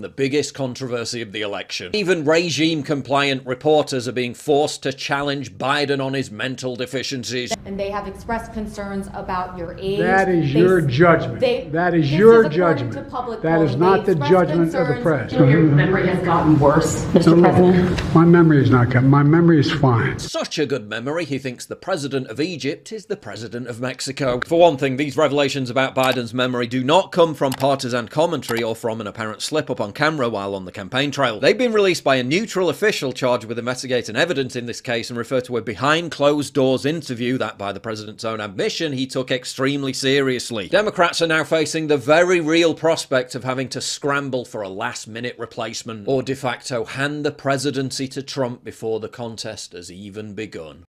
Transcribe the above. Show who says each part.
Speaker 1: the biggest controversy of the election. Even regime compliant reporters are being forced to challenge Biden on his mental deficiencies.
Speaker 2: and they have expressed concerns about your age.
Speaker 3: That is
Speaker 2: They-
Speaker 3: your judgment.
Speaker 2: they-
Speaker 3: That is
Speaker 2: this
Speaker 3: your
Speaker 2: according to
Speaker 3: judgment.
Speaker 2: public
Speaker 3: That is not
Speaker 2: They
Speaker 3: the
Speaker 2: expressed
Speaker 3: judgment of the
Speaker 2: concerns-
Speaker 3: press.
Speaker 4: Your memory has gotten worse, Mr. President.
Speaker 3: My memory is not good. My memory is fine.
Speaker 1: Such a good memory, he thinks the president of Egypt is the president of Mexico. For one thing, these revelations about Biden's memory do not come from partisan commentary or from an apparent slip up on camera while on the campaign trail. They've been released by a neutral official charged with investigating evidence in this case and refer to a behind closed doors interview that, by the president's own admission, he took extremely seriously. Democrats are now facing the very real prospect of having to scramble for a last minute replacement or de facto hand the presidency to Trump before the contest has even begun.